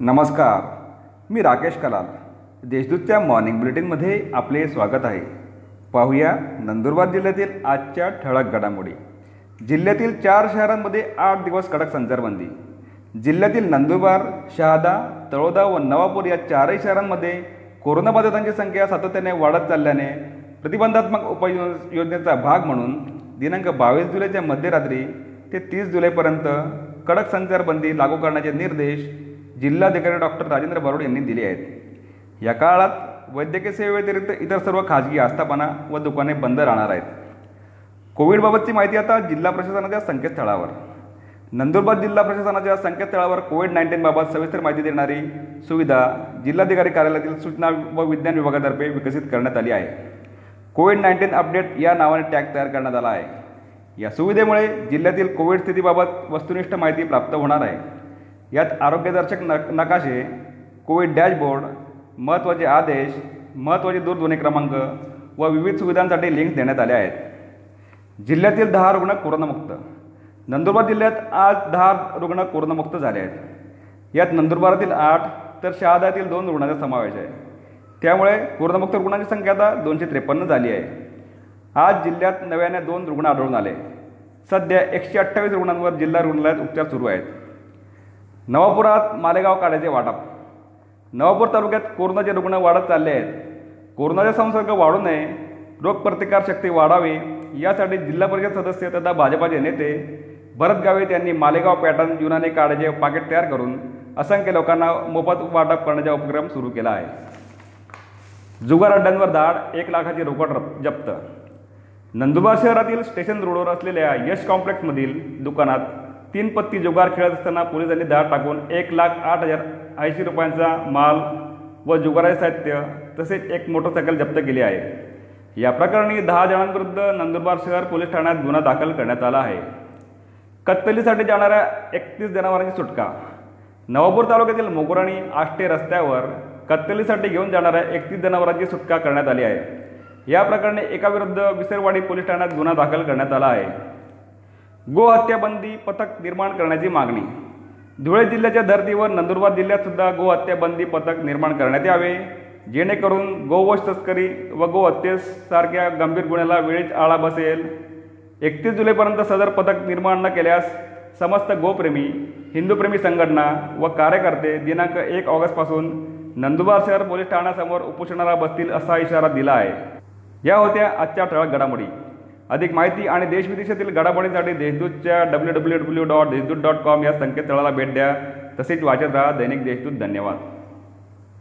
नमस्कार मी राकेश कलाल. देशदूतच्या मॉर्निंग बुलेटिनमध्ये आपले स्वागत आहे. पाहूया नंदुरबार जिल्ह्यातील आजच्या ठळक घडामोडी. जिल्ह्यातील चार शहरांमध्ये आठ दिवस कडक संचारबंदी. जिल्ह्यातील नंदुरबार शहादा तळोदा व नवापूर या चारही शहरांमध्ये कोरोनाबाधितांची संख्या सातत्याने वाढत चालल्याने प्रतिबंधात्मक उपाययोजनेचा भाग म्हणून दिनांक बावीस जुलैच्या मध्यरात्री ते तीस जुलैपर्यंत कडक संचारबंदी लागू करण्याचे निर्देश जिल्हाधिकारी डॉक्टर राजेंद्र बारोड यांनी दिले आहेत. या काळात वैद्यकीय सेवेव्यतिरिक्त इतर सर्व खाजगी आस्थापना व दुकाने बंद राहणार आहेत. कोविडबाबतची माहिती आता जिल्हा प्रशासनाच्या संकेतस्थळावर. नंदुरबार जिल्हा प्रशासनाच्या संकेतस्थळावर कोविड नाईन्टीनबाबत सविस्तर माहिती देणारी सुविधा जिल्हाधिकारी कार्यालयातील सूचना व विज्ञान विभागातर्फे विकसित करण्यात आली आहे. कोविड नाईन्टीन अपडेट या नावाने टॅग तयार करण्यात आला आहे. या सुविधेमुळे जिल्ह्यातील कोविड स्थितीबाबत वस्तुनिष्ठ माहिती प्राप्त होणार आहे. यात आरोग्यदर्शक न नकाशे कोविड डॅशबोर्ड महत्त्वाचे आदेश महत्त्वाचे दूरध्वनी क्रमांक व विविध सुविधांसाठी लिंक्स देण्यात आल्या आहेत. जिल्ह्यातील दहा रुग्ण कोरोनामुक्त. नंदुरबार जिल्ह्यात आज दहा रुग्ण कोरोनामुक्त झाले आहेत. यात नंदुरबारातील आठ तर शहादातील दोन रुग्णांचा समावेश आहे. त्यामुळे कोरोनामुक्त रुग्णांची संख्या आता दोनशे त्रेपन्न झाली आहे. आज जिल्ह्यात नव्याने दोन रुग्ण आढळून आले. सध्या एकशे अठ्ठावीस रुग्णांवर जिल्हा रुग्णालयात उपचार सुरू आहेत. नवापुरात मालेगाव काढायचे वाटप. नवापूर तालुक्यात कोरोनाचे रुग्ण वाढत चालले आहेत. कोरोनाचा संसर्ग वाढू नये रोगप्रतिकारशक्ती वाढावी यासाठी जिल्हा परिषद सदस्य तथा भाजपाचे नेते भरत गावित यांनी मालेगाव पॅटर्न युनाने काढ्याचे पाकिट तयार करून असंख्य लोकांना मोफत वाटप करण्याचा उपक्रम सुरू केला आहे. जुगार अड्ड्यांवर धाड एक लाखाची रोकड रप- जप्त. नंदुरबार शहरातील स्टेशन रोडवर असलेल्या यश कॉम्प्लेक्समधील दुकानात तीन पत्ती जुगार खेळत असताना पोलिसांनी धाड टाकून एक लाख आठ हजार ऐंशी रुपयांचा माल व जुगाराचे साहित्य तसेच एक मोटरसायकल जप्त केली आहे. या प्रकरणी दहा जणांविरुद्ध नंदुरबार शहर पोलीस ठाण्यात गुन्हा दाखल करण्यात आला आहे. कत्तलीसाठी जाणाऱ्या एकतीस जनावरांची सुटका. नवापूर तालुक्यातील मोगराणी आष्टे रस्त्यावर कत्तलीसाठी घेऊन जाणाऱ्या एकतीस जनावरांची सुटका करण्यात आली आहे. या प्रकरणी एकाविरुद्ध विसरवाडी पोलीस ठाण्यात गुन्हा दाखल करण्यात आला आहे. गोहत्याबंदी पथक निर्माण करण्याची मागणी. धुळे जिल्ह्याच्या धर्तीवर नंदुरबार जिल्ह्यात सुद्धा गोहत्याबंदी पथक निर्माण करण्यात यावे. जेणेकरून गोवश तस्करी व गोहत्येसारख्या गंभीर गुन्ह्याला वेळीच आळा बसेल. एकतीस जुलैपर्यंत सदर पथक निर्माण न केल्यास समस्त गोप्रेमी हिंदूप्रेमी संघटना व कार्यकर्ते दिनांक एक ऑगस्टपासून नंदुरबार शहर पोलीस ठाण्यासमोर उपोषणाला बसतील असा इशारा दिला आहे या होत्या आजच्या ठळक घडामोडी. अधिक माहिती आणि देशविदेशातील घडामोडींसाठी देशदूतच्या W W W dot Deshdoot dot com या संकेतस्थळाला भेट द्या. तसेच वाचत राहा दैनिक देशदूत. धन्यवाद.